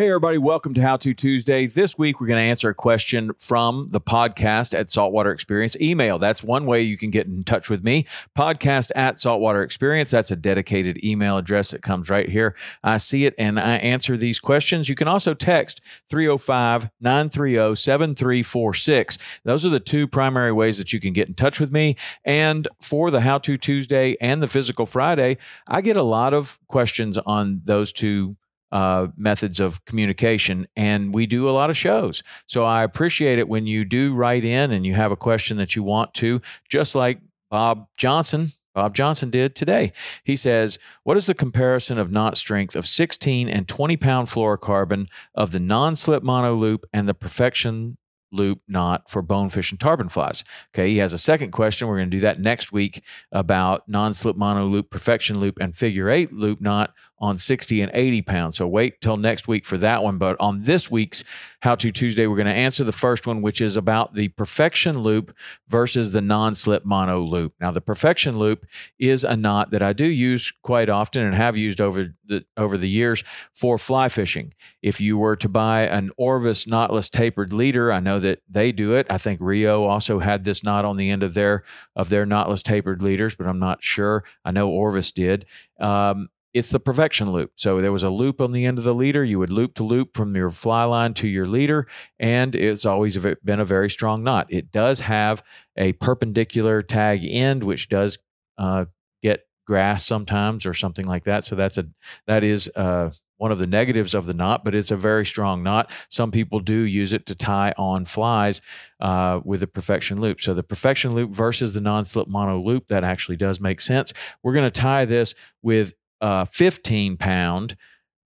Hey, everybody, welcome to How To Tuesday. This week, we're going to answer a question from the podcast at Saltwater Experience. Email, that's one way you can get in touch with me. Podcast at Saltwater Experience, that's a dedicated email address that comes right here. I see it and I answer these questions. You can also text 305 930 7346. Those are the two primary ways that you can get in touch with me. And for the How To Tuesday and the Physical Friday, I get a lot of questions on those two uh, methods of communication, and we do a lot of shows. So I appreciate it when you do write in and you have a question that you want to, just like Bob Johnson. Bob Johnson did today. He says, What is the comparison of knot strength of 16 and 20 pound fluorocarbon of the non slip mono loop and the perfection loop knot for bonefish and tarpon flies. Okay, he has a second question. We're going to do that next week about non-slip mono loop, perfection loop, and figure eight loop knot on 60 and 80 pounds. So wait till next week for that one. But on this week's How to Tuesday, we're going to answer the first one, which is about the perfection loop versus the non slip mono loop. Now, the perfection loop is a knot that I do use quite often and have used over the, over the years for fly fishing. If you were to buy an Orvis knotless tapered leader, I know that they do it. I think Rio also had this knot on the end of their of their knotless tapered leaders, but I'm not sure. I know Orvis did. Um, it's the perfection loop. So there was a loop on the end of the leader. You would loop to loop from your fly line to your leader, and it's always been a very strong knot. It does have a perpendicular tag end, which does uh, get grass sometimes or something like that. So that's a that is uh, one of the negatives of the knot, but it's a very strong knot. Some people do use it to tie on flies uh, with the perfection loop. So the perfection loop versus the non-slip mono loop that actually does make sense. We're going to tie this with uh, 15 pound,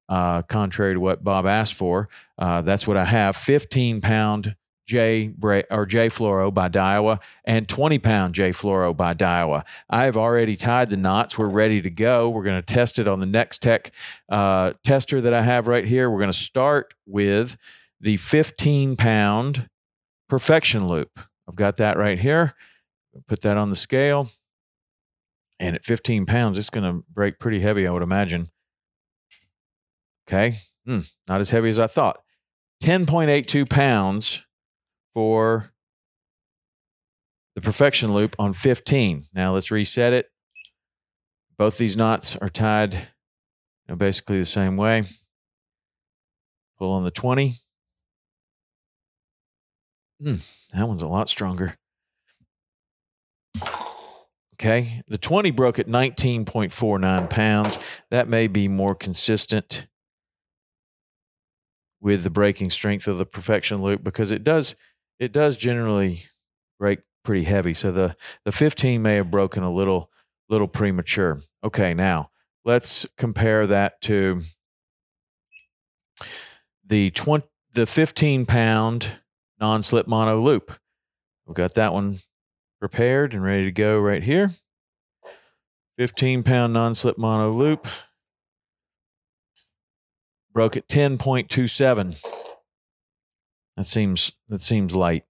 uh, contrary to what Bob asked for. Uh, that's what I have 15 pound J or J Fluoro by Daiwa and 20 pound J Fluoro by Daiwa. I have already tied the knots. We're ready to go. We're going to test it on the Next Tech uh, tester that I have right here. We're going to start with the 15 pound perfection loop. I've got that right here. Put that on the scale. And at 15 pounds, it's going to break pretty heavy, I would imagine. Okay. Hmm, not as heavy as I thought. 10.82 pounds for the perfection loop on 15. Now let's reset it. Both these knots are tied you know, basically the same way. Pull on the 20. Hmm, that one's a lot stronger. Okay. The 20 broke at 19.49 pounds. That may be more consistent with the breaking strength of the perfection loop because it does it does generally break pretty heavy. So the the 15 may have broken a little little premature. Okay, now let's compare that to the 20, the 15 pound non slip mono loop. We've got that one prepared and ready to go right here. 15 pound non slip mono loop. Broke at 10.27. That seems that seems light.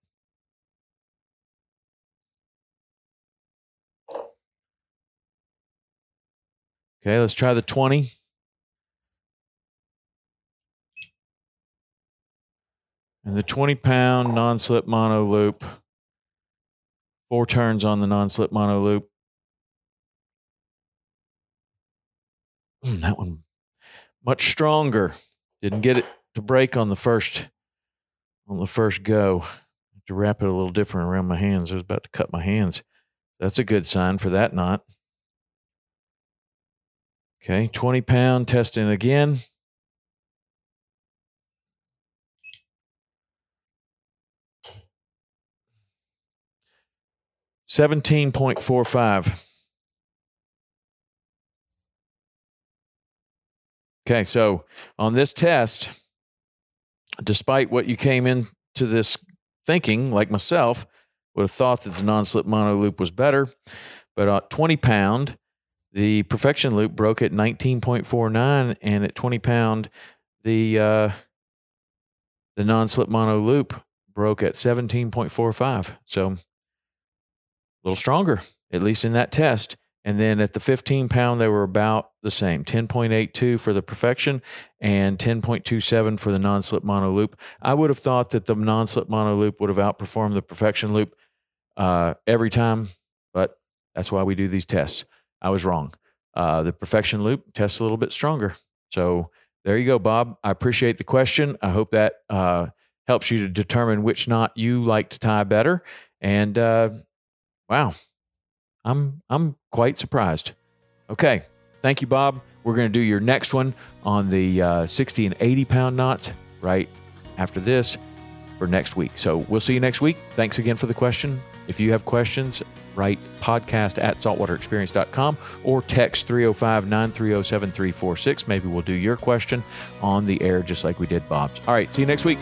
Okay, let's try the 20. And the 20 pound non slip mono loop, four turns on the non slip mono loop. Mm, that one much stronger. Didn't get it to break on the first on the first go. To wrap it a little different around my hands. I was about to cut my hands. That's a good sign for that knot. Okay, 20 pound testing again. Seventeen point four five. Okay, so on this test, despite what you came into this thinking, like myself, would have thought that the non-slip mono loop was better, but at 20 pound the perfection loop broke at 19.49, and at 20 pound, the uh, the non-slip mono loop broke at 17.45. So little stronger, at least in that test. And then at the 15 pound, they were about the same 10.82 for the perfection and 10.27 for the non slip mono loop. I would have thought that the non slip mono loop would have outperformed the perfection loop uh, every time, but that's why we do these tests. I was wrong. Uh, the perfection loop tests a little bit stronger. So there you go, Bob. I appreciate the question. I hope that uh, helps you to determine which knot you like to tie better. And uh, wow, I'm I'm quite surprised. Okay, thank you, Bob. We're going to do your next one on the uh, 60 and 80 pound knots right after this for next week. So we'll see you next week. Thanks again for the question. If you have questions, write podcast at saltwaterexperience.com or text 305 930 7346. Maybe we'll do your question on the air just like we did Bob's. All right, see you next week.